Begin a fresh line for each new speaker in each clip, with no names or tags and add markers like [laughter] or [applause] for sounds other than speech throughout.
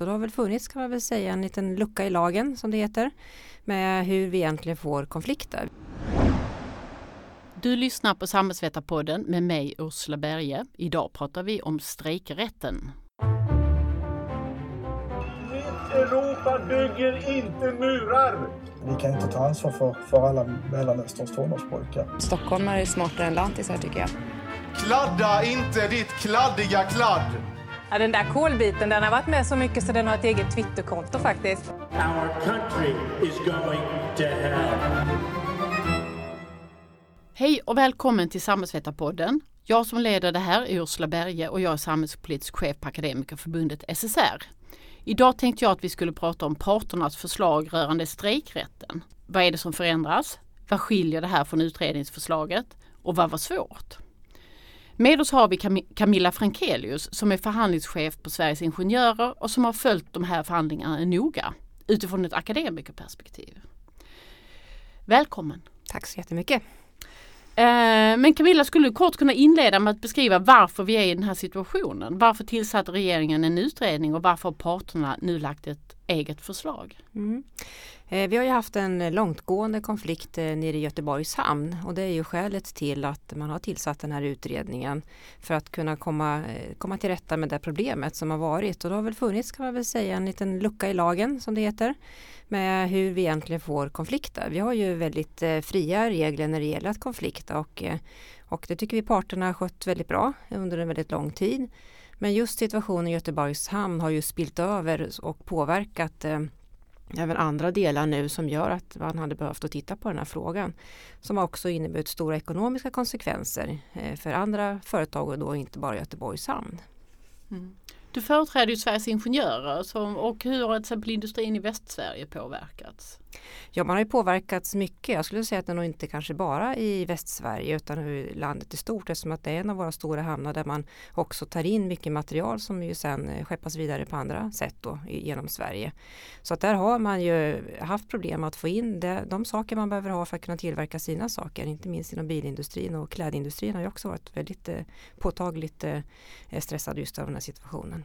Och det har väl funnits kan man väl säga en liten lucka i lagen som det heter med hur vi egentligen får konflikter.
Du lyssnar på Samhällsvetarpodden med mig Ursula Berge. Idag pratar vi om strejkrätten.
Mitt Europa bygger inte murar!
Vi kan inte ta ansvar för, för alla Mellanösterns tonårspojkar.
Stockholmare är smartare än lantisar tycker jag.
Kladda inte ditt kladdiga kladd!
Ja, den där kolbiten den har varit med så mycket så den har ett eget Twitterkonto faktiskt.
Our country is going to hell.
Hej och välkommen till Samhällsvetarpodden. Jag som leder det här är Ursula Berge och jag är samhällspolitisk chef på Akademikerförbundet SSR. Idag tänkte jag att vi skulle prata om parternas förslag rörande strejkrätten. Vad är det som förändras? Vad skiljer det här från utredningsförslaget? Och vad var svårt? Med oss har vi Cam Camilla Frankelius som är förhandlingschef på Sveriges Ingenjörer och som har följt de här förhandlingarna noga utifrån ett akademikerperspektiv. Välkommen!
Tack så jättemycket!
Eh, men Camilla, skulle du kort kunna inleda med att beskriva varför vi är i den här situationen? Varför tillsatte regeringen en utredning och varför har parterna nu lagt ett eget förslag?
Mm. Eh, vi har ju haft en långtgående konflikt eh, nere i Göteborgs hamn och det är ju skälet till att man har tillsatt den här utredningen för att kunna komma, eh, komma till rätta med det problemet som har varit och det har väl funnits kan man väl säga en liten lucka i lagen som det heter med hur vi egentligen får konflikter. Vi har ju väldigt fria regler när det gäller att konflikta och, och det tycker vi parterna har skött väldigt bra under en väldigt lång tid. Men just situationen i Göteborgs hamn har ju spilt över och påverkat eh, även andra delar nu som gör att man hade behövt att titta på den här frågan. Som också inneburit stora ekonomiska konsekvenser eh, för andra företag och då inte bara Göteborgs hamn.
Mm. Du företräder ju Sveriges Ingenjörer som, och hur har till exempel industrin i Västsverige påverkats?
Ja, man har ju påverkats mycket. Jag skulle säga att det nog inte kanske bara i Västsverige utan i landet i stort eftersom att det är en av våra stora hamnar där man också tar in mycket material som ju sen eh, skeppas vidare på andra sätt då, genom Sverige. Så att där har man ju haft problem att få in det, de saker man behöver ha för att kunna tillverka sina saker. Inte minst inom bilindustrin och klädindustrin har ju också varit väldigt eh, påtagligt eh, stressad just av den här situationen.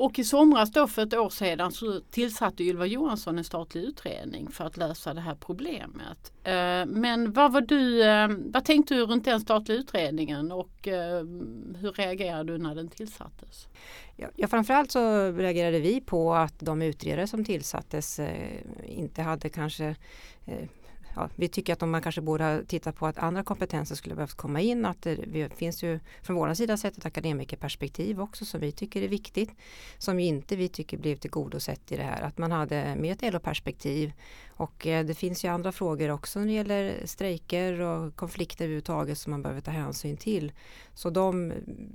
Och i somras då för ett år sedan så tillsatte Ylva Johansson en statlig utredning för att lösa det här problemet. Eh, men vad, var du, eh, vad tänkte du runt den statliga utredningen och eh, hur reagerade du när den tillsattes?
Ja, framförallt så reagerade vi på att de utredare som tillsattes inte hade kanske ja, vi tycker att man kanske borde ha tittat på att andra kompetenser skulle behövt komma in. Att det finns ju från vår sida sett ett akademikerperspektiv också som vi tycker är viktigt. Som inte vi tycker blev tillgodosett i det här. Att man hade med ett LO-perspektiv. Och eh, det finns ju andra frågor också när det gäller strejker och konflikter överhuvudtaget som man behöver ta hänsyn till. Så de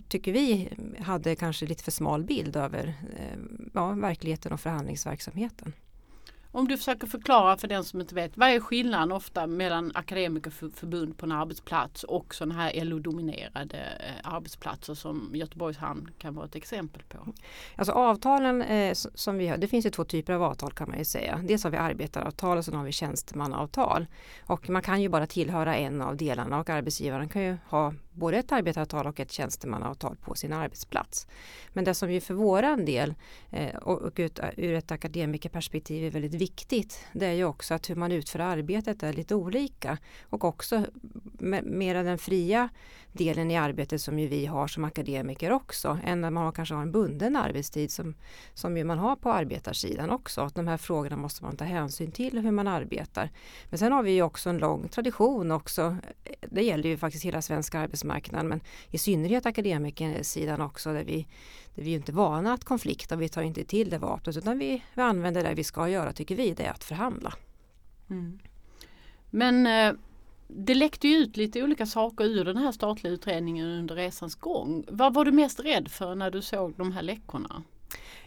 tycker vi hade kanske lite för smal bild över eh, ja, verkligheten och förhandlingsverksamheten.
Om du försöker förklara för den som inte vet, vad är skillnaden ofta mellan akademikerförbund på en arbetsplats och sådana här LO-dominerade eh, arbetsplatser som Göteborgs hamn kan vara ett exempel på?
Alltså avtalen eh, som vi har, det finns ju två typer av avtal kan man ju säga. Dels har vi arbetaravtal och sen har vi tjänstemannaavtal. Och man kan ju bara tillhöra en av delarna och arbetsgivaren kan ju ha både ett arbetaravtal och ett tjänstemannaavtal på sin arbetsplats. Men det som ju för våran del eh, och ur ett akademikerperspektiv är väldigt viktigt det är ju också att hur man utför arbetet är lite olika och också mera den fria delen i arbetet som ju vi har som akademiker också än när man kanske har en bunden arbetstid som, som ju man har på arbetarsidan också. Att de här frågorna måste man ta hänsyn till hur man arbetar. Men sen har vi ju också en lång tradition också. Det gäller ju faktiskt hela svenska arbetsmarknaden men i synnerhet akademikersidan också där vi, där vi är inte vana att konflikta och vi tar inte till det vapnet utan vi, vi använder det vi ska göra tycker vi, det är att förhandla. Mm.
Men eh, det läckte ju ut lite olika saker ur den här statliga utredningen under resans gång. Vad var du mest rädd för när du såg de här läckorna?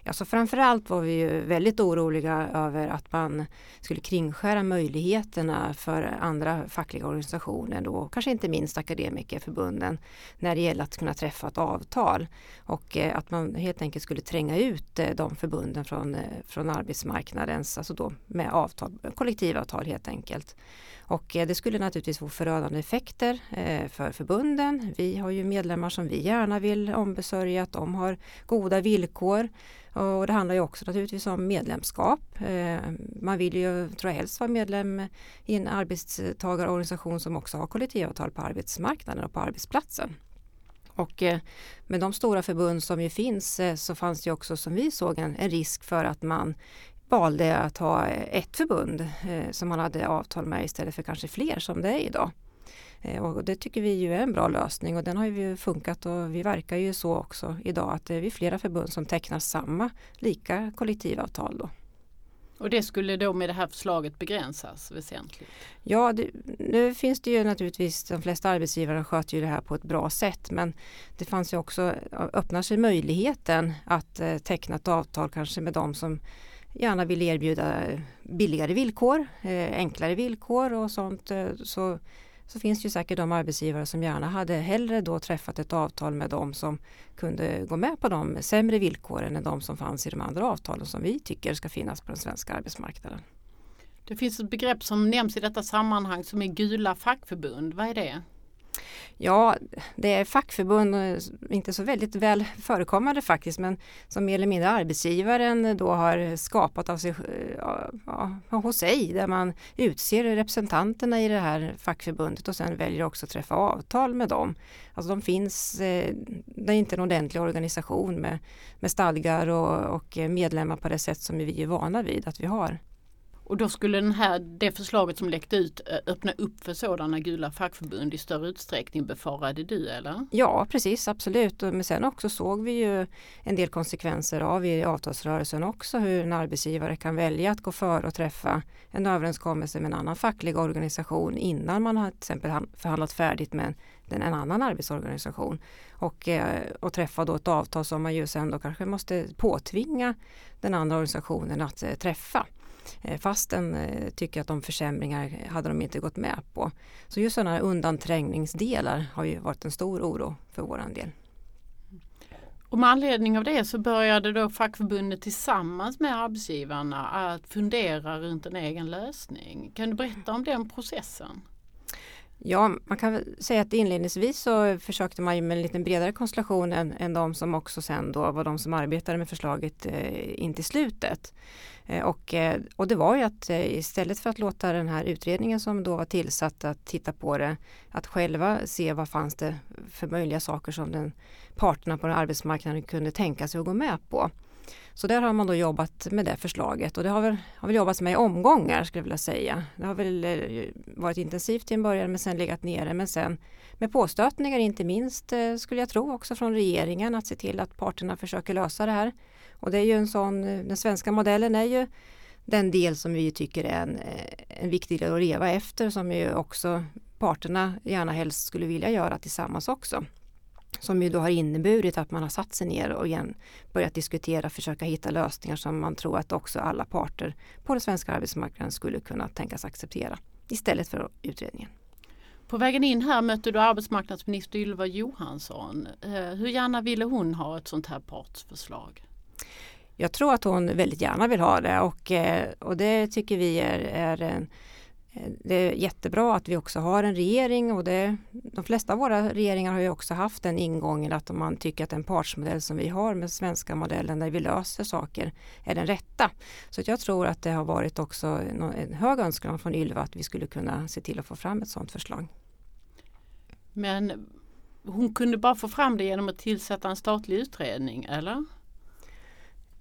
Alltså framförallt var vi ju väldigt oroliga över att man skulle kringskära möjligheterna för andra fackliga organisationer då, kanske inte minst akademikerförbunden, när det gäller att kunna träffa ett avtal. Och eh, att man helt enkelt skulle tränga ut eh, de förbunden från, eh, från arbetsmarknadens, alltså då med avtal, kollektivavtal helt enkelt. Och det skulle naturligtvis få förödande effekter för förbunden. Vi har ju medlemmar som vi gärna vill ombesörja att de har goda villkor och det handlar ju också naturligtvis om medlemskap. Eh, man vill ju, tror jag, helst vara medlem i en arbetstagarorganisation som också har kollektivavtal på arbetsmarknaden och på arbetsplatsen. Och eh, med de stora förbund som ju finns eh, så fanns det också som vi såg en, en risk för att man valde att ha ett förbund som man hade avtal med istället för kanske fler som det är idag. Eh, och det tycker vi ju är en bra lösning och den har ju funkat och vi verkar ju så också idag att det är flera förbund som tecknar samma lika kollektivavtal. Då.
Och det skulle då med det här förslaget begränsas väsentligt?
Ja, det, nu finns det ju naturligtvis, de flesta arbetsgivare sköter ju det här på ett bra sätt men det fanns ju också, öppnar sig möjligheten att eh, teckna ett avtal kanske med de som gärna vill erbjuda billigare villkor, eh, enklare villkor och sånt. Så så finns det ju säkert de arbetsgivare som gärna hade hellre då träffat ett avtal med dem som kunde gå med på de sämre villkoren än de som fanns i de andra avtalen som vi tycker ska finnas på den svenska arbetsmarknaden.
Det finns ett begrepp som nämns i detta sammanhang som är gula fackförbund. Vad är det?
Ja, det är fackförbund, inte så väldigt väl förekommande faktiskt, men som mer eller mindre arbetsgivaren då har skapat av sig, eh, ja, hos sig, där man utser representanterna i det här fackförbundet och sen väljer också att träffa avtal med dem. Alltså de finns, eh, det är inte en ordentlig organisation med, med stadgar och, och medlemmar på det sätt som vi är vana vid att vi har.
Och då skulle den här, det förslaget som läckte ut eh, öppna upp för sådana gula fackförbund i större utsträckning befarade du eller?
Ja precis absolut men sen också såg vi ju en del konsekvenser av i avtalsrörelsen också hur en arbetsgivare kan välja att gå före och träffa en överenskommelse med en annan facklig organisation innan man har till exempel förhandlat färdigt med en, en annan arbetsorganisation och, eh, och träffa då ett avtal som man ju sen då kanske måste påtvinga den andra organisationen att eh, träffa. Eh, fastän eh, tycker att de försämringar hade de inte gått med på. Så just sådana här undanträngningsdelar har ju varit en stor oro för våran del.
Och med anledning av det så började då fackförbundet tillsammans med arbetsgivarna att fundera runt en egen lösning. Kan du berätta om den processen?
Ja, man kan säga att inledningsvis så försökte man med en lite bredare konstellation än, än de som också sen då var de som arbetade med förslaget eh, in till slutet. Eh, och, eh, och det var ju att eh, istället för att låta den här utredningen som då var tillsatt att titta på det, att själva se vad fanns det för möjliga saker som den parterna på den arbetsmarknaden kunde tänka sig att gå med på. Så där har man då jobbat med det förslaget och det har väl, har väl jobbats med i omgångar skulle jag vilja säga. Det har väl eh, varit intensivt i en början men sen legat nere men sen med påstötningar inte minst eh, skulle jag tro också från regeringen att se till att parterna försöker lösa det här. Och det är ju en sån, eh, den svenska modellen är ju den del som vi tycker är en, en viktig del att leva efter som ju också parterna gärna helst skulle vilja göra tillsammans också. Som ju då har inneburit att man har satt sig ner och igen börjat diskutera, försöka hitta lösningar som man tror att också alla parter på den svenska arbetsmarknaden skulle kunna tänkas acceptera istället för utredningen.
På vägen in här mötte du arbetsmarknadsminister Ylva Johansson. Eh, hur gärna ville hon ha ett sånt här partsförslag?
Jag tror att hon väldigt gärna vill ha det och, eh, och det tycker vi är, är en, Eh, det är jättebra att vi också har en regering och det, de flesta av våra regeringar har ju också haft den ingången att om man tycker att den partsmodell som vi har med svenska modellen där vi löser saker är den rätta. Så jag tror att det har varit också en hög önskan från Ylva att vi skulle kunna se till att få fram ett sådant förslag.
Men hon kunde bara få fram det genom att tillsätta en statlig utredning eller?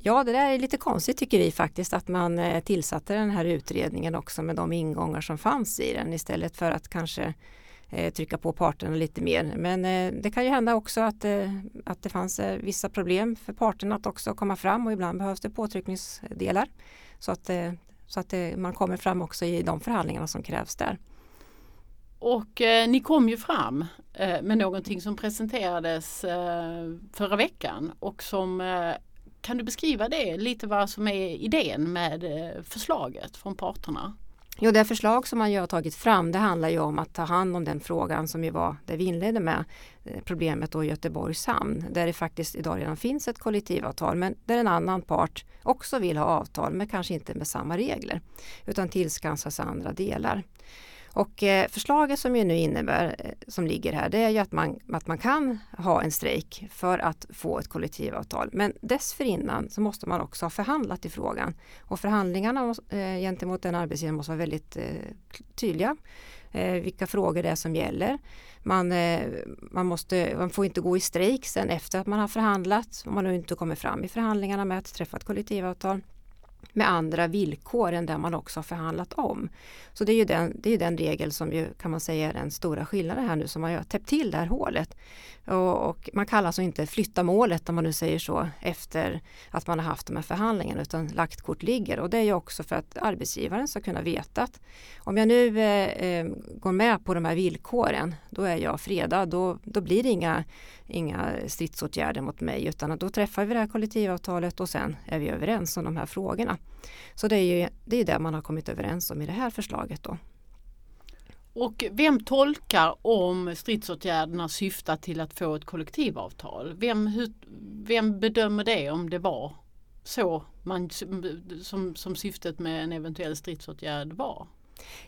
Ja, det där är lite konstigt tycker vi faktiskt att man eh, tillsatte den här utredningen också med de ingångar som fanns i den istället för att kanske eh, trycka på parterna lite mer. Men eh, det kan ju hända också att, att det fanns vissa problem för parterna att också komma fram och ibland behövs det påtryckningsdelar så att, så att man kommer fram också i de förhandlingarna som krävs där.
Och eh, ni kom ju fram eh, med någonting som presenterades eh, förra veckan och som kan du beskriva det lite vad som är idén med eh, förslaget från parterna?
Jo, det förslag som man ju har tagit fram det handlar ju om att ta hand om den frågan som ju var det vi inledde med eh, problemet då i Göteborgs hamn där det faktiskt idag redan finns ett kollektivavtal men där en annan part också vill ha avtal men kanske inte med samma regler utan tillskansas andra delar. Och eh, förslaget som ju nu innebär, eh, som ligger här, det är ju att man, att man kan ha en strejk för att få ett kollektivavtal. Men dessförinnan så måste man också ha förhandlat i frågan. Och förhandlingarna eh, gentemot den arbetsgivaren måste vara väldigt tydliga. Vilka frågor det är som gäller. Man, man, måste, man får inte gå i strejk sen efter att man har förhandlat om man nu inte kommer fram i förhandlingarna med att träffa ett kollektivavtal med andra villkor än det man också har förhandlat om. Så det är ju den, det är den regel som ju kan man säga är den stora skillnaden här nu som har täppt till det här hålet. Och, och, man kan alltså inte flytta målet om man nu säger så efter att man har haft de här förhandlingarna utan lagt kort ligger och det är ju också för att arbetsgivaren ska kunna veta att om jag nu eh, eh, går med på de här villkoren då är jag fredad, då, då blir det inga, inga stridsåtgärder mot mig utan då träffar vi det här kollektivavtalet och sen är vi överens om de här frågorna. Så det är ju det, är det man har kommit överens om i det här förslaget då.
Och vem tolkar om stridsåtgärderna syftar till att få ett kollektivavtal? Vem, hur, vem bedömer det om det var så man, som, som syftet med en eventuell stridsåtgärd var?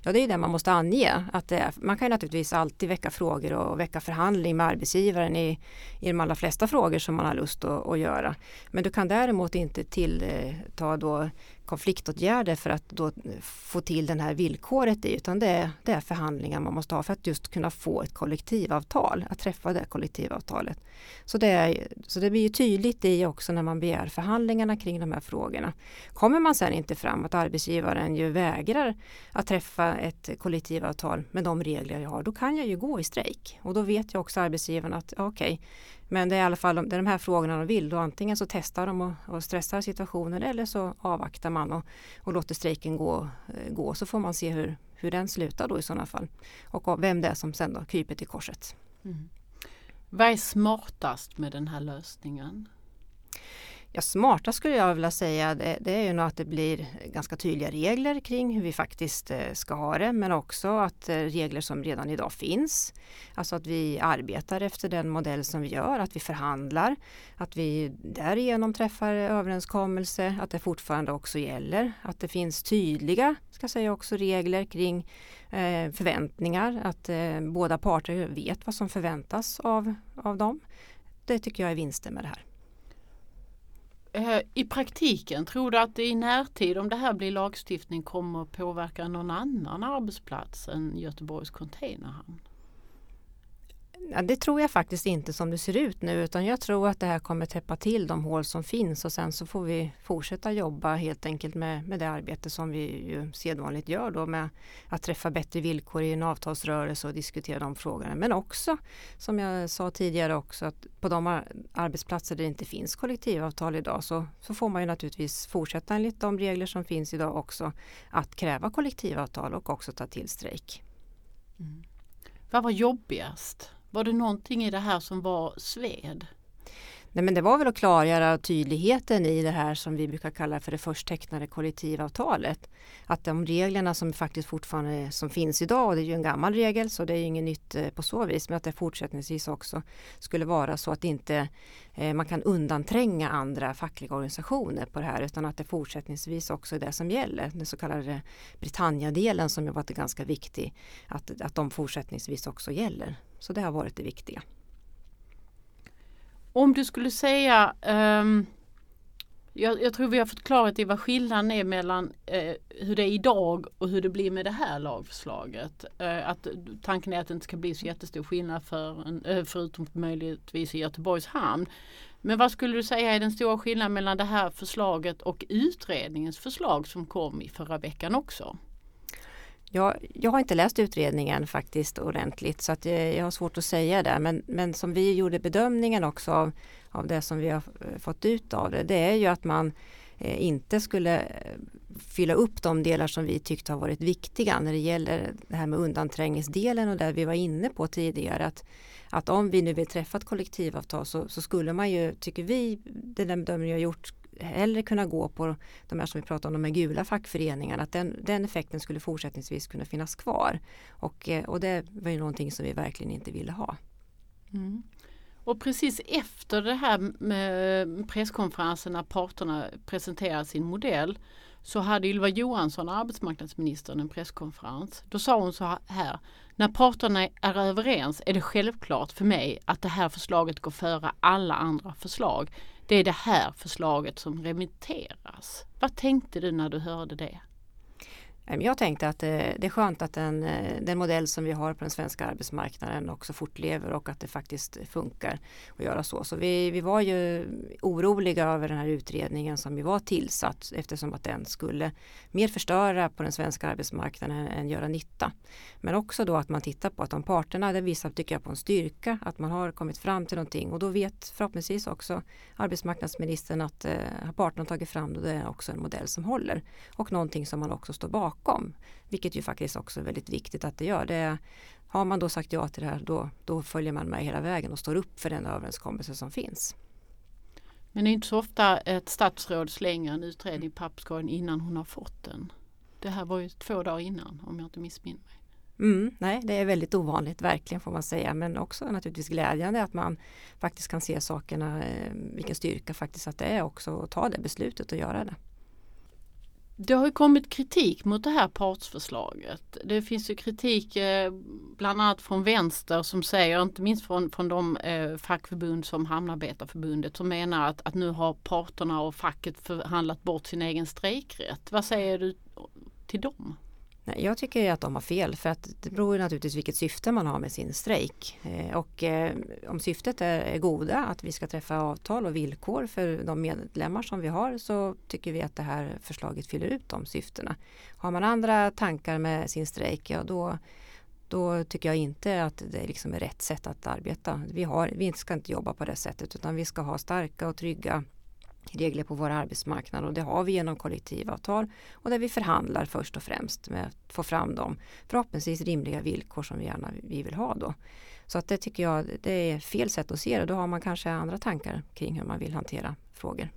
Ja det är det man måste ange. Att det, man kan naturligtvis alltid väcka frågor och väcka förhandling med arbetsgivaren i, i de allra flesta frågor som man har lust att, att göra. Men du kan däremot inte tillta då konfliktåtgärder för att då få till den här villkoret i utan det är, det är förhandlingar man måste ha för att just kunna få ett kollektivavtal, att träffa det kollektivavtalet. Så det, är, så det blir ju tydligt i också när man begär förhandlingarna kring de här frågorna. Kommer man sen inte fram att arbetsgivaren ju vägrar att träffa ett kollektivavtal med de regler jag har, då kan jag ju gå i strejk och då vet jag också arbetsgivaren att okej, okay, men det är i alla fall det är de här frågorna de vill. Då antingen så testar de och, och stressar situationen eller så avvaktar man och, och låter strejken gå, eh, gå. Så får man se hur, hur den slutar då i sådana fall. Och vem det är som sen då kryper till korset. Mm.
Vad är smartast med den här lösningen?
Ja, smarta skulle jag vilja säga det, det, är ju nog att det blir ganska tydliga regler kring hur vi faktiskt eh, ska ha det men också att eh, regler som redan idag finns. Alltså att vi arbetar efter den modell som vi gör, att vi förhandlar, att vi därigenom träffar överenskommelse, att det fortfarande också gäller, att det finns tydliga ska säga också regler kring eh, förväntningar, att eh, båda parter vet vad som förväntas av, av dem. Det tycker jag är vinsten med det här.
Eh, I praktiken, tror du att det i närtid, om det här blir lagstiftning, kommer påverka någon annan arbetsplats än Göteborgs containerhamn?
Ja, det tror jag faktiskt inte som det ser ut nu utan jag tror att det här kommer täppa till de hål som finns och sen så får vi fortsätta jobba helt enkelt med, med det arbete som vi ju sedvanligt gör då med att träffa bättre villkor i en avtalsrörelse och diskutera de frågorna. Men också som jag sa tidigare också att på de arbetsplatser där det inte finns kollektivavtal idag så, så får man ju naturligtvis fortsätta enligt de regler som finns idag också att kräva kollektivavtal och också ta till strejk.
Mm. Vad var jobbigast? Var det någonting i det här som var sved?
Nej, men det var väl att klargöra tydligheten i det här som vi brukar kalla för det först tecknade kollektivavtalet. Att de reglerna som faktiskt fortfarande som finns idag, och det är ju en gammal regel så det är inget nytt eh, på så vis, men att det fortsättningsvis också skulle vara så att inte eh, man kan undantränga andra fackliga organisationer på det här utan att det fortsättningsvis också är det som gäller. Den så kallade Britannia-delen som har varit ganska viktig, att, att de fortsättningsvis också gäller. Så det har varit det viktiga.
Om du skulle säga um, jag, jag, tror vi har fått klarhet i vad skillnaden är mellan uh, hur det är idag och hur det blir med det här lagförslaget. Uh, att tanken är att det inte ska bli så jättestor skillnad för en, eh, förutom möjligtvis i Göteborgs hamn. Men vad skulle du säga är den stora skillnaden mellan det här förslaget och utredningens förslag som kom i förra veckan också?
Jag, jag har inte läst utredningen faktiskt ordentligt så att jag har svårt att säga det. Men, men som vi gjorde bedömningen också av, av det som vi har fått ut av det, det är ju att man eh, inte skulle eh, fylla upp de delar som vi tyckte har varit viktiga när det gäller det här med undanträngningsdelen och där vi var inne på tidigare att, att om vi nu vill träffa ett kollektivavtal så, så skulle man ju, tycker vi, den bedömning jag gjort, hellre kunna gå på de här som vi pratade om, de här gula fackföreningarna, att den, den effekten skulle fortsättningsvis kunna finnas kvar. Och, eh, och det var ju någonting som vi verkligen inte ville ha.
Mm. Och precis efter det här med presskonferensen när parterna presenterade sin modell så hade Ylva Johansson, arbetsmarknadsministern, en presskonferens. Då sa hon så här. När parterna är överens är det självklart för mig att det här förslaget går före alla andra förslag. Det är det här förslaget som remitteras. Vad tänkte du när du hörde det?
Jag tänkte att eh, det är skönt att den, eh, den modell som vi har på den svenska arbetsmarknaden också fortlever och att det faktiskt funkar att göra så. Så vi, vi var ju oroliga över den här utredningen som vi var tillsatt eftersom att den skulle mer förstöra på den svenska arbetsmarknaden än göra nytta. Men också då att man tittar på att de parterna, det visar tycker jag på en styrka att man har kommit fram till någonting och då vet förhoppningsvis också arbetsmarknadsministern att eh, har parterna tagit fram då det är också en modell som håller och någonting som man också står bakom bakom. Vilket ju faktiskt också är väldigt viktigt att det gör. Det, har man då sagt ja till det här då, då följer man med hela vägen och står upp för den överenskommelse som finns.
Men det är inte så ofta ett statsråd slänger en utredning i papperskorgen innan hon har fått den. Det här var ju två dagar innan om jag inte missminner mig.
Mm, nej, det är väldigt ovanligt, verkligen får man säga. Men också naturligtvis glädjande att man faktiskt kan se sakerna, eh, vilken styrka faktiskt att det är också att ta det beslutet och göra det.
Det har ju kommit kritik mot det här partsförslaget. Det finns ju kritik eh, bland annat från vänster som säger, inte minst från, från de eh, fackförbund som Hamnarbetarförbundet som menar att, att nu har parterna och facket förhandlat bort sin egen strejkrätt. Vad säger du till dem?
Nej, jag tycker att de har fel för att det beror naturligtvis vilket syfte man har med sin strejk. Eh, och eh, om syftet är, är goda, att vi ska träffa avtal och villkor för de medlemmar som vi har så tycker vi att det här förslaget fyller ut de syftena. Har man andra tankar med sin strejk, ja då då tycker jag inte att det liksom är rätt sätt att arbeta. Vi, har, vi ska inte jobba på det sättet utan vi ska ha starka och trygga regler på vår arbetsmarknad och det har vi genom kollektivavtal och där vi förhandlar först och främst med att få fram de förhoppningsvis rimliga villkor som vi gärna vi vill ha då. Så att det tycker jag det är fel sätt att se det. Då har man kanske andra tankar kring hur man vill hantera frågor.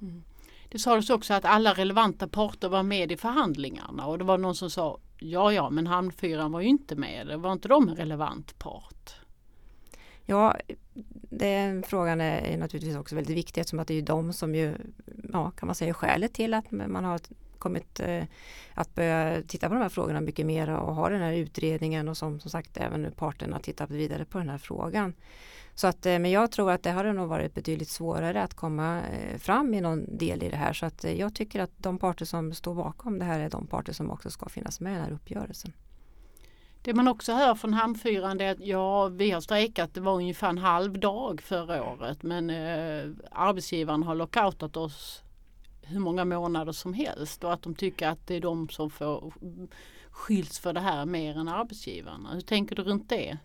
Mm. Det sades också att alla relevanta parter var med i förhandlingarna och det var någon som sa ja ja men Hamnfyran var ju inte med. Det var inte de en relevant part?
Ja, den frågan är naturligtvis också väldigt viktig eftersom att det är de som ju, ja, kan man säga skälet till att man har kommit eh, att börja titta på de här frågorna mycket mer och ha den här utredningen och som, som sagt även parterna tittat vidare på den här frågan. Så att, eh, men jag tror att det hade nog varit betydligt svårare att komma eh, fram i någon del i det här. Så att eh, jag tycker att de parter som står bakom det här är de parter som också ska finnas med i den här uppgörelsen.
Det man också hör från Hamnfyran är att ja, vi har strejkat, det var ungefär en halv dag förra året men eh, arbetsgivaren har lockoutat oss hur många månader som helst och att de tycker att det är de som får skylls för det här mer än arbetsgivarna. Hur tänker du runt det?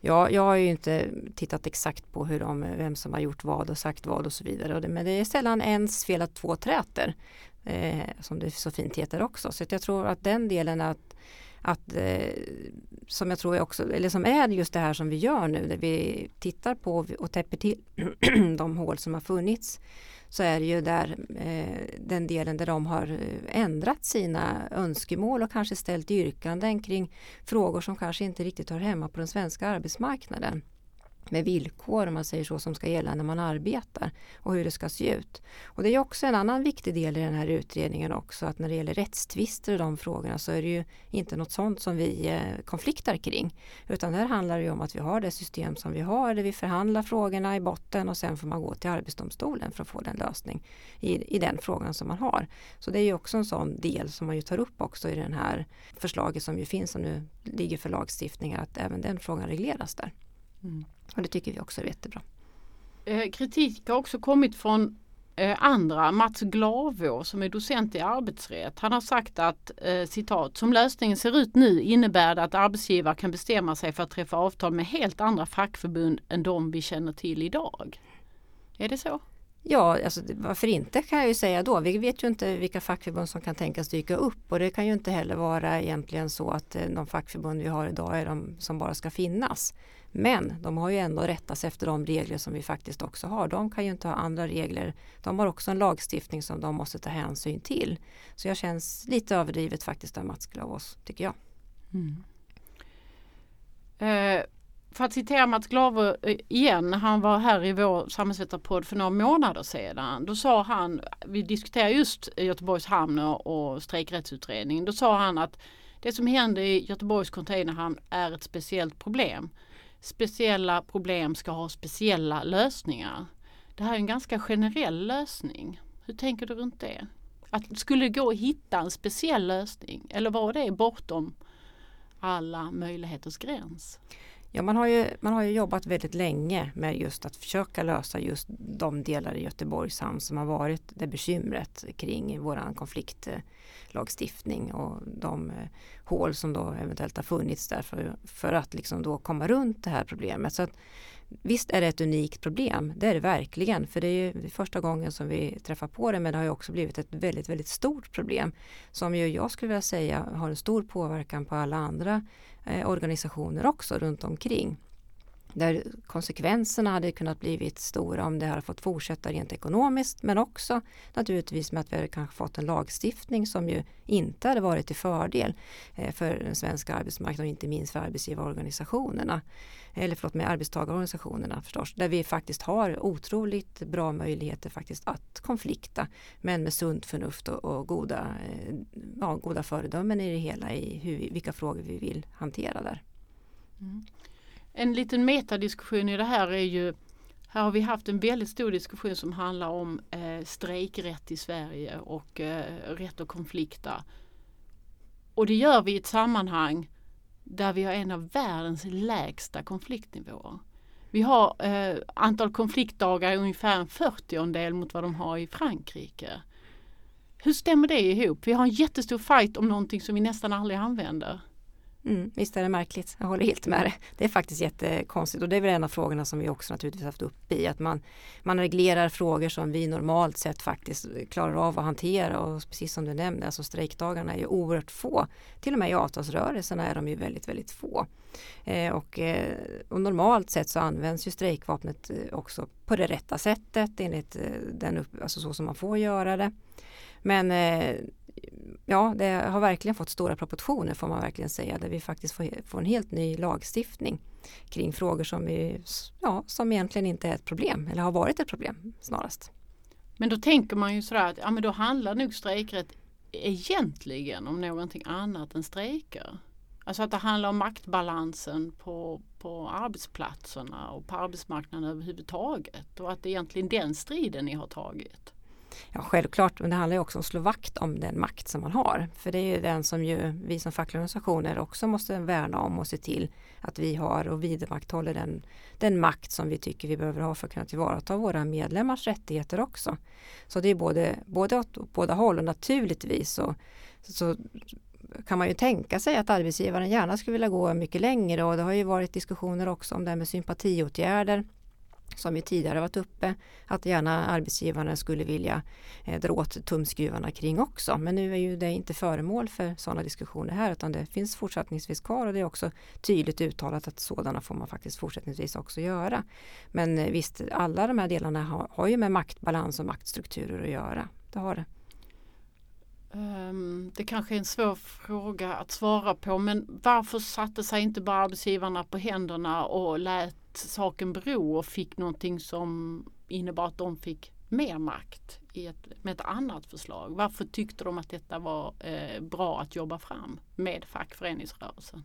Ja, jag har ju inte tittat exakt på hur de, vem som har gjort vad och sagt vad och så vidare. Men det är sällan ens fel att två träter. Eh, som det så fint heter också. Så jag tror att den delen att att eh, som jag tror också, eller som är just det här som vi gör nu, där vi tittar på och täpper till [clears throat] de hål som har funnits så är det ju där eh, den delen där de har eh, ändrat sina önskemål och kanske ställt yrkanden kring frågor som kanske inte riktigt hör hemma på den svenska arbetsmarknaden med villkor om man säger så som ska gälla när man arbetar och hur det ska se ut. Och det är också en annan viktig del i den här utredningen också att när det gäller rättstvister och de frågorna så är det ju inte något sånt som vi eh, konfliktar kring. Utan här handlar det om att vi har det system som vi har där vi förhandlar frågorna i botten och sen får man gå till Arbetsdomstolen för att få den lösning i, i den frågan som man har. Så det är ju också en sån del som man ju tar upp också i den här förslaget som ju finns som nu ligger för lagstiftningar att även den frågan regleras där. Mm. Och det tycker vi också är jättebra.
Eh, kritik har också kommit från eh, andra. Mats Glavå som är docent i arbetsrätt. Han har sagt att eh, citat som lösningen ser ut nu innebär det att arbetsgivare kan bestämma sig för att träffa avtal med helt andra fackförbund än de vi känner till idag. Är det så?
Ja, alltså, varför inte kan jag ju säga då. Vi vet ju inte vilka fackförbund som kan tänkas dyka upp och det kan ju inte heller vara egentligen så att eh, de fackförbund vi har idag är de som bara ska finnas. Men de har ju ändå rättats efter de regler som vi faktiskt också har. De kan ju inte ha andra regler. De har också en lagstiftning som de måste ta hänsyn till. Så jag känns lite överdrivet faktiskt av Mats Glavås, tycker jag. Mm.
Eh, för att citera Mats Glave eh, igen, han var här i vår samhällsvetarpodd för några månader sedan. Då sa han, vi diskuterade just Göteborgs hamn och, och strejkrättsutredningen, då sa han att det som händer i Göteborgs containerhamn är ett speciellt problem. Speciella problem ska ha speciella lösningar. Det här är en ganska generell lösning. Hur tänker du runt det? Att skulle det gå att hitta en speciell lösning eller var det bortom alla möjligheters gräns?
Ja, man har, ju, man har ju jobbat väldigt länge med just att försöka lösa just de delar i Göteborgs hamn som har varit det bekymret kring våran konfliktlagstiftning och de eh, hål som då eventuellt har funnits där för, för att liksom då komma runt det här problemet. Så att, Visst är det ett unikt problem, det är det verkligen. För det är ju första gången som vi träffar på det men det har ju också blivit ett väldigt, väldigt stort problem. Som ju jag skulle vilja säga har en stor påverkan på alla andra eh, organisationer också runt omkring. Där konsekvenserna hade kunnat blivit stora om det hade fått fortsätta rent ekonomiskt men också naturligtvis med att vi hade kanske fått en lagstiftning som ju inte hade varit till fördel eh, för den svenska arbetsmarknaden och inte minst för arbetsgivarorganisationerna. Eller förlåt med arbetstagarorganisationerna förstås. Där vi faktiskt har otroligt bra möjligheter faktiskt att konflikta men med sunt förnuft och, och goda, eh, ja, goda föredömen i det hela i hur, vilka frågor vi vill hantera där.
Mm. En liten metadiskussion i det här är ju här har vi haft en väldigt stor diskussion som handlar om eh, strejkrätt i Sverige och eh, rätt att konflikta. Och det gör vi i ett sammanhang där vi har en av världens lägsta konfliktnivåer. Vi har eh, antal konfliktdagar ungefär en fyrtiondel mot vad de har i Frankrike. Hur stämmer det ihop? Vi har en jättestor fight om någonting som vi nästan aldrig använder.
Mm, visst är det märkligt, jag håller helt med dig. Det är faktiskt jättekonstigt och det är väl en av frågorna som vi också naturligtvis haft upp i att man, man reglerar frågor som vi normalt sett faktiskt klarar av att hantera och precis som du nämnde, alltså strejkdagarna är ju oerhört få. Till och med i avtalsrörelserna är de ju väldigt, väldigt få. Eh, och, eh, och, normalt sett så används ju strejkvapnet eh, också på det rätta sättet enligt eh, den upp, alltså så som man får göra det. Men eh, ja, det har verkligen fått stora proportioner får man verkligen säga där vi faktiskt får, får en helt ny lagstiftning kring frågor som, vi, ja, som egentligen inte är ett problem eller har varit ett problem snarast.
Men då tänker man ju sådär att ja, men då handlar nog strejkrätt egentligen om någonting annat än strejker. Alltså att det handlar om maktbalansen på, på arbetsplatserna och på arbetsmarknaden överhuvudtaget och att det är egentligen den striden ni har tagit.
Ja, självklart, men det handlar också om att slå vakt om den makt som man har. För det är ju den som ju vi som fackliga organisationer också måste värna om och se till att vi har och vidmakthåller den, den makt som vi tycker vi behöver ha för att kunna tillvarata våra medlemmars rättigheter också. Så det är både, både åt båda håll och naturligtvis så, så kan man ju tänka sig att arbetsgivaren gärna skulle vilja gå mycket längre och det har ju varit diskussioner också om det här med sympatiåtgärder som ju tidigare varit uppe, att gärna arbetsgivarna skulle vilja eh, dra åt tumskruvarna kring också. Men nu är ju det inte föremål för sådana diskussioner här utan det finns fortsättningsvis kvar och det är också tydligt uttalat att sådana får man faktiskt fortsättningsvis också göra. Men eh, visst, alla de här delarna har, har ju med maktbalans och maktstrukturer att göra. Det har det.
Ehm, det kanske är en svår fråga att svara på men varför satte sig inte bara arbetsgivarna på händerna och lät saken bero och fick någonting som innebar att de fick mer makt i ett, med ett annat förslag. Varför tyckte de att detta var eh, bra att jobba fram med fackföreningsrörelsen?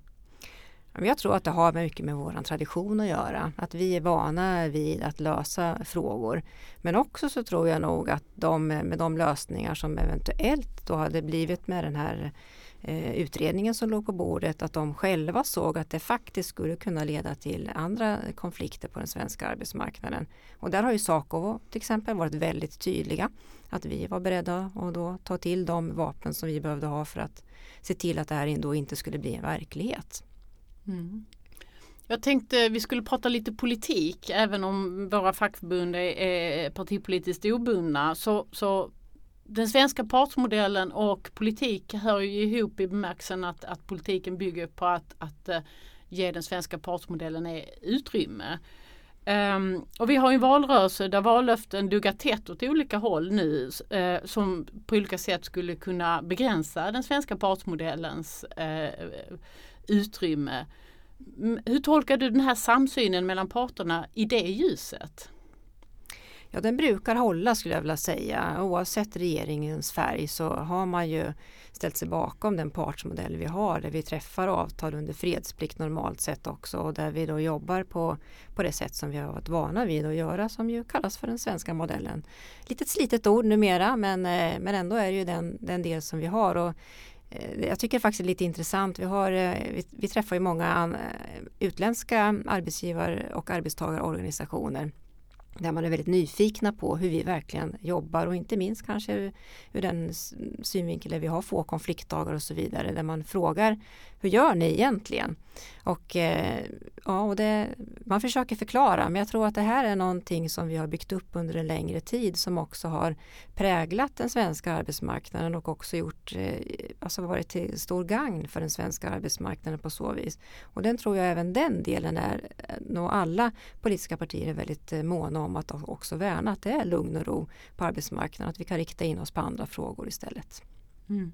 Jag tror att det har mycket med vår tradition att göra. Att vi är vana vid att lösa frågor. Men också så tror jag nog att de med de lösningar som eventuellt då hade blivit med den här Eh, utredningen som låg på bordet att de själva såg att det faktiskt skulle kunna leda till andra konflikter på den svenska arbetsmarknaden. Och där har ju Saco till exempel varit väldigt tydliga att vi var beredda att då ta till de vapen som vi behövde ha för att se till att det här ändå inte skulle bli en verklighet.
Mm. Jag tänkte vi skulle prata lite politik även om våra fackförbund är partipolitiskt obundna så, så den svenska partsmodellen och politik hör ju ihop i bemärkelsen att, att politiken bygger på att, att eh, ge den svenska partsmodellen utrymme. Um, och vi har en valrörelse där vallöften duggar tätt åt olika håll nu uh, som på olika sätt skulle kunna begränsa den svenska partsmodellens uh, utrymme. Hur tolkar du den här samsynen mellan parterna i det ljuset?
Ja, den brukar hålla skulle jag vilja säga. Oavsett regeringens färg så har man ju ställt sig bakom den partsmodell vi har där vi träffar avtal under fredsplikt normalt sett också och där vi då jobbar på, på det sätt som vi har varit vana vid att göra som ju kallas för den svenska modellen. Litet slitet ord numera men, eh, men ändå är det ju den, den del som vi har. Och, eh, jag tycker faktiskt det är lite intressant. Vi, har, eh, vi, vi träffar ju många an, utländska arbetsgivar och arbetstagarorganisationer där man är väldigt nyfikna på hur vi verkligen jobbar och inte minst kanske ur den synvinkel där vi har få konfliktdagar och så vidare där man frågar hur gör ni egentligen? Och, eh, ja, och det, man försöker förklara men jag tror att det här är någonting som vi har byggt upp under en längre tid som också har präglat den svenska arbetsmarknaden och också gjort, eh, alltså varit till stor gagn för den svenska arbetsmarknaden på så vis. Och den tror jag även den delen är eh, nog alla politiska partier är väldigt måna om att också värna att det är lugn och ro på arbetsmarknaden, att vi kan rikta in oss på andra frågor istället. Mm.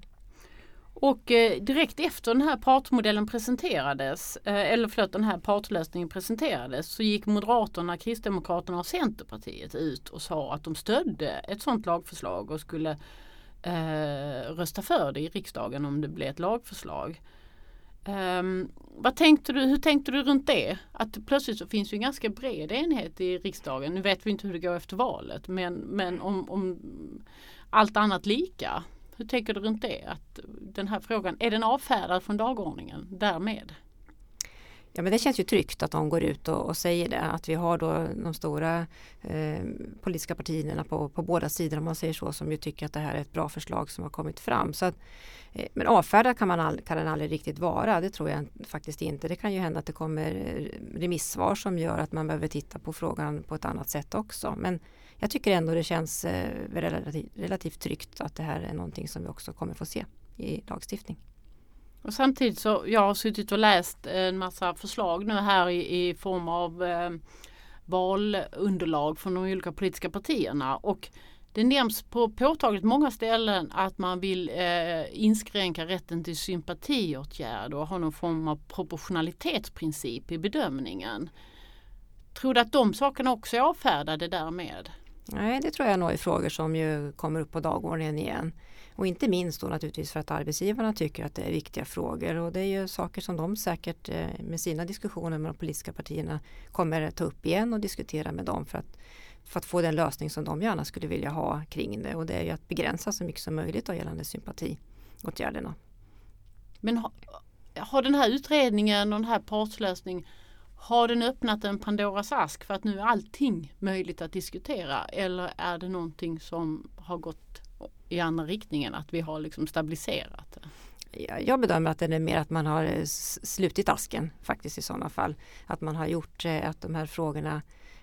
Och eh, direkt efter den här partmodellen presenterades, eh, eller förlåt den här partlösningen presenterades så gick Moderaterna, Kristdemokraterna och Centerpartiet ut och sa att de stödde ett sådant lagförslag och skulle eh, rösta för det i riksdagen om det blev ett lagförslag. Ehm, vad tänkte du, hur tänkte du runt det? Att plötsligt så finns ju en ganska bred enhet i riksdagen. Nu vet vi inte hur det går efter valet men, men om, om allt annat lika. Hur tänker du runt det? Att den här frågan, är den avfärdad från dagordningen därmed?
Ja men det känns ju tryggt att de går ut och, och säger det. Att vi har då de stora eh, politiska partierna på, på båda sidor om man säger så som ju tycker att det här är ett bra förslag som har kommit fram. Så att, eh, men avfärdad kan, man all, kan den aldrig riktigt vara. Det tror jag faktiskt inte. Det kan ju hända att det kommer eh, remissvar som gör att man behöver titta på frågan på ett annat sätt också. Men jag tycker ändå det känns eh, relativt, relativt tryggt att det här är någonting som vi också kommer få se i lagstiftning.
Och samtidigt så jag har suttit och läst en massa förslag nu här i, i form av eh, valunderlag från de olika politiska partierna och det nämns på påtagligt många ställen att man vill eh, inskränka rätten till sympatiåtgärd och ha någon form av proportionalitetsprincip i bedömningen. Tror du att de sakerna också är avfärdade därmed?
Nej, det tror jag nog är frågor som ju kommer upp på dagordningen igen. Och inte minst då naturligtvis för att arbetsgivarna tycker att det är viktiga frågor. Och det är ju saker som de säkert eh, med sina diskussioner med de politiska partierna kommer ta upp igen och diskutera med dem för att, för att få den lösning som de gärna skulle vilja ha kring det. Och det är ju att begränsa så mycket som möjligt då gällande sympatiåtgärderna.
Men har, har den här utredningen och den här partslösningen har den öppnat en Pandoras ask för att nu är allting möjligt att diskutera? Eller är det någonting som har gått i andra riktningen, att vi har liksom stabiliserat det?
Jag bedömer att det är mer att man har slutit asken faktiskt i sådana fall. Att man har gjort eh, att de här frågorna Eh,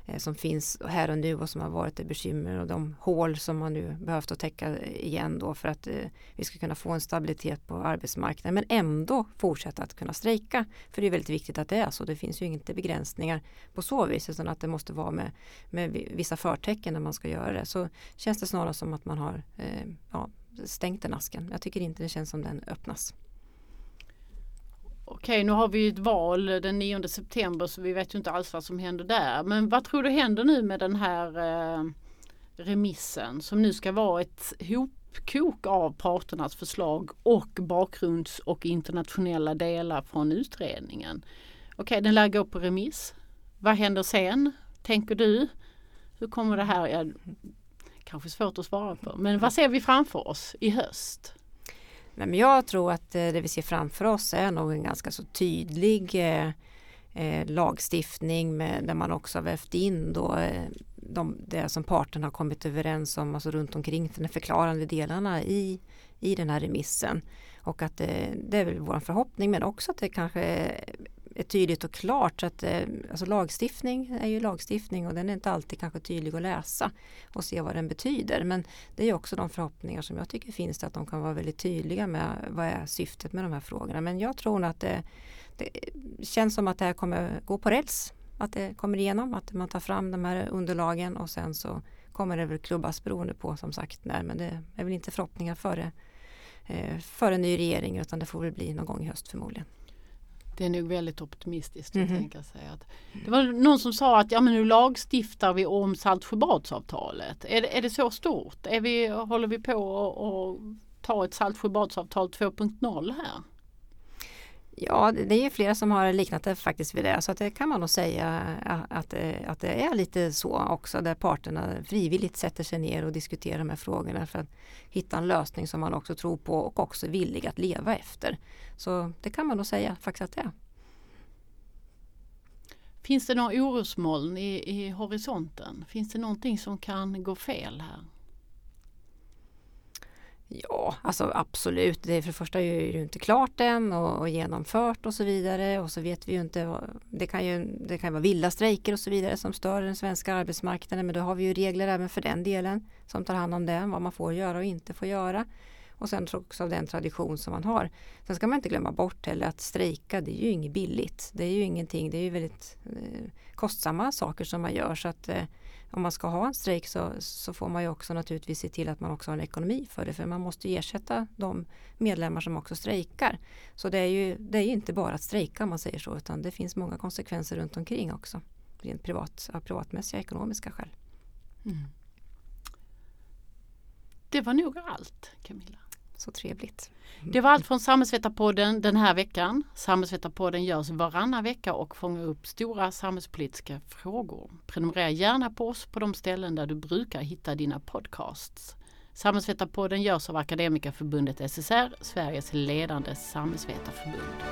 Eh, som finns här och nu och som har varit ett bekymmer och de hål som man nu behövt att täcka igen då för att eh, vi ska kunna få en stabilitet på arbetsmarknaden men ändå fortsätta att kunna strejka. För det är väldigt viktigt att det är så. Det finns ju inte begränsningar på så vis utan att det måste vara med, med vissa förtecken när man ska göra det. Så känns det snarare som att man har eh, ja, stängt den asken. Jag tycker inte det känns som den öppnas.
Okej, nu har vi ett val den 9 september så vi vet ju inte alls vad som händer där. Men vad tror du händer nu med den här eh, remissen som nu ska vara ett hopkok av parternas förslag och bakgrunds och internationella delar från utredningen. Okej, den lär gå på remiss. Vad händer sen? Tänker du? Hur kommer det här? Ja, kanske svårt att svara på. Men vad ser vi framför oss i höst?
Men jag tror att eh, det vi ser framför oss är nog en ganska så tydlig eh, eh lagstiftning med, där man också har vävt in då eh, de, det som parterna har kommit överens om, alltså runt omkring de förklarande delarna i, i den här remissen. Och att det, det är väl vår förhoppning men också att det kanske är tydligt och klart. Så att, eh, alltså lagstiftning är ju lagstiftning och den är inte alltid kanske tydlig att läsa och se vad den betyder. Men det är också de förhoppningar som jag tycker finns att de kan vara väldigt tydliga med vad är syftet med de här frågorna. Men jag tror att det, det känns som att det här kommer gå på räls. Att det kommer igenom, att man tar fram de här underlagen och sen så kommer det väl klubbas beroende på som sagt när. Men det är väl inte förhoppningar före, eh, före en ny regering utan det får väl bli någon gång i höst förmodligen.
Det är nog väldigt optimistiskt att
Mhm.
tänka sig att Det var någon som sa att ja men nu lagstiftar vi om Saltsjöbadsavtalet. Är det, är det så stort? Är vi, håller vi på att ta ett Saltsjöbadsavtal 2.0 här?
Ja, det är ju flera som har liknat det faktiskt vid det så att det kan man nog säga eh, att, det- att det är lite så också där parterna frivilligt sätter sig ner och diskuterar de här frågorna för att hitta en lösning som man också tror på och också är villig att leva efter. Så det kan man nog säga faktiskt att det är.
Finns det några orosmoln i, i horisonten? Finns det någonting som kan gå fel här?
Ja, alltså absolut. Det är för det första är det inte klart än och, och genomfört och så vidare och så vet vi ju inte. Det kan ju det kan vara vilda strejker och så vidare som stör den svenska arbetsmarknaden men då har vi ju regler även för den delen som tar hand om det, vad man får göra och inte får göra. Och sen också av den tradition som man har. Sen ska man inte glömma bort heller att strejka det är ju inget billigt. Det är ju ingenting, det är ju väldigt eh, kostsamma saker som man gör så att eh, om man ska ha en strejk så, så får man ju också naturligtvis se till att man också har en ekonomi för det för man måste ju ersätta de medlemmar som också strejkar. Så det är ju det är ju inte bara att strejka om man säger så utan det finns många konsekvenser runt omkring också. Rent privat, av privatmässiga ekonomiska skäl. Mm.
Det var nog allt Camilla.
Så trevligt.
Det var allt från Samhällsvetarpodden den här veckan. Samhällsvetarpodden görs varannan vecka och fångar upp stora samhällspolitiska frågor. Prenumerera gärna på oss på de ställen där du brukar hitta dina podcasts. Samhällsvetarpodden görs av Akademikerförbundet SSR, Sveriges ledande samhällsvetarförbund.